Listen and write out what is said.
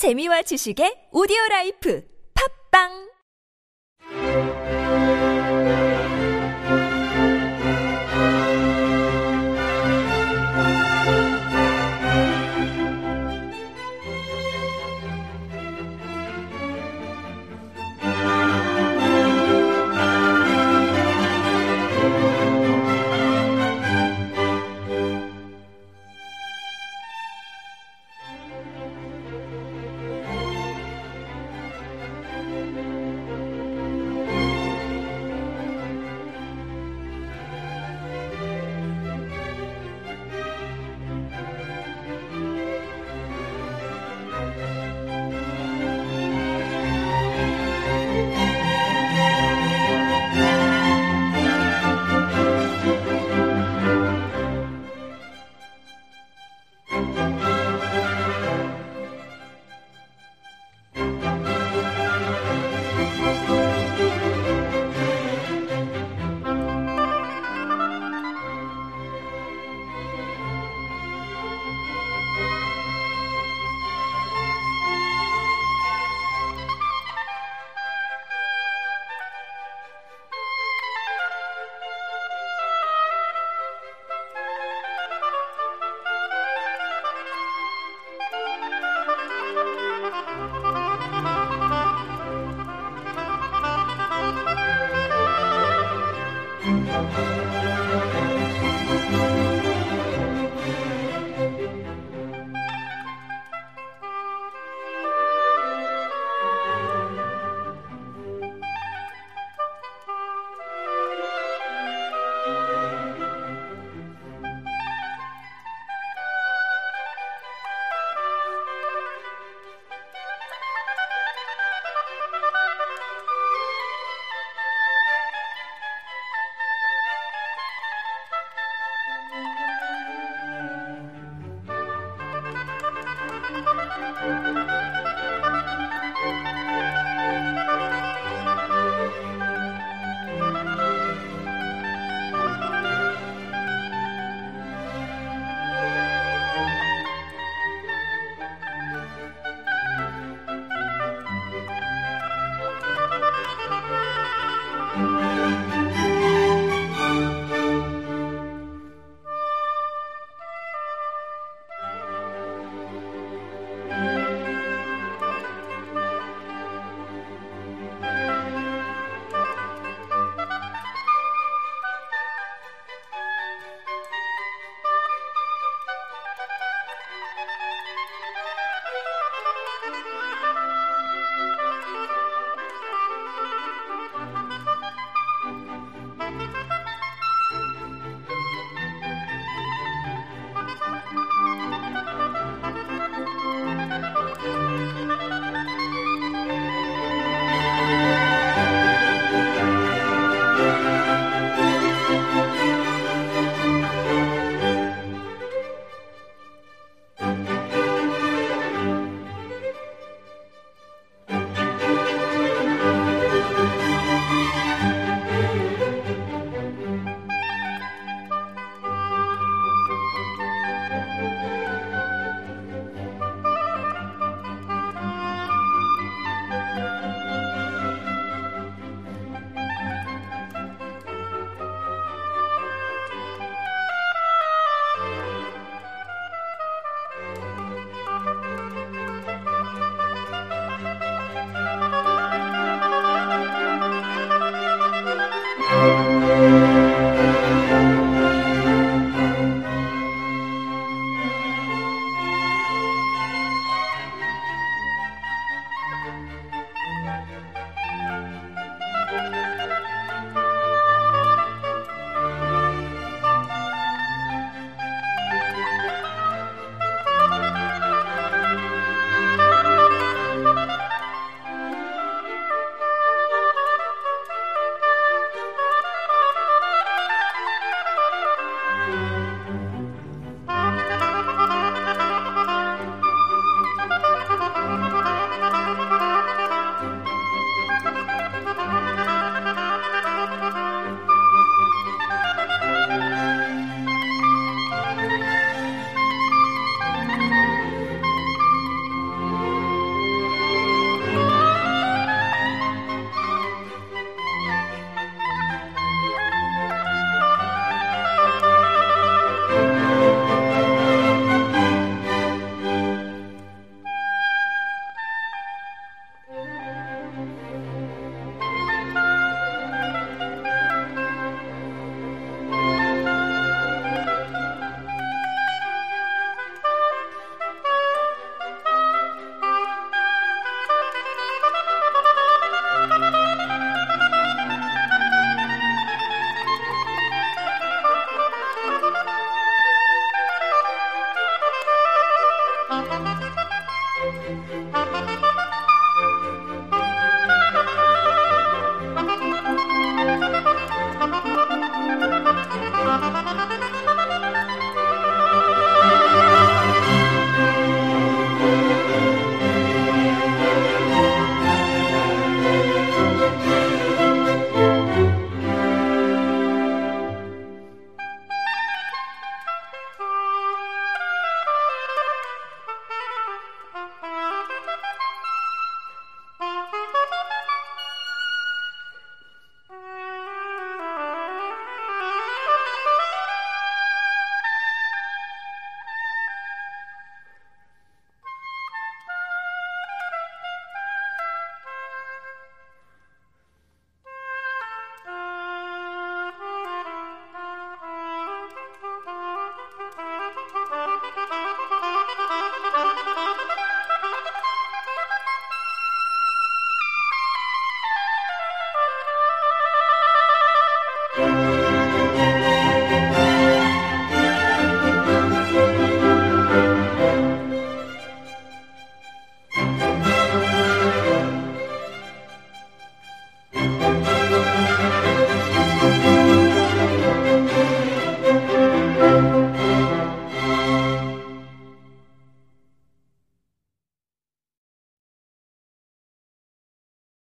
재미와 지식의 오디오 라이프. 팝빵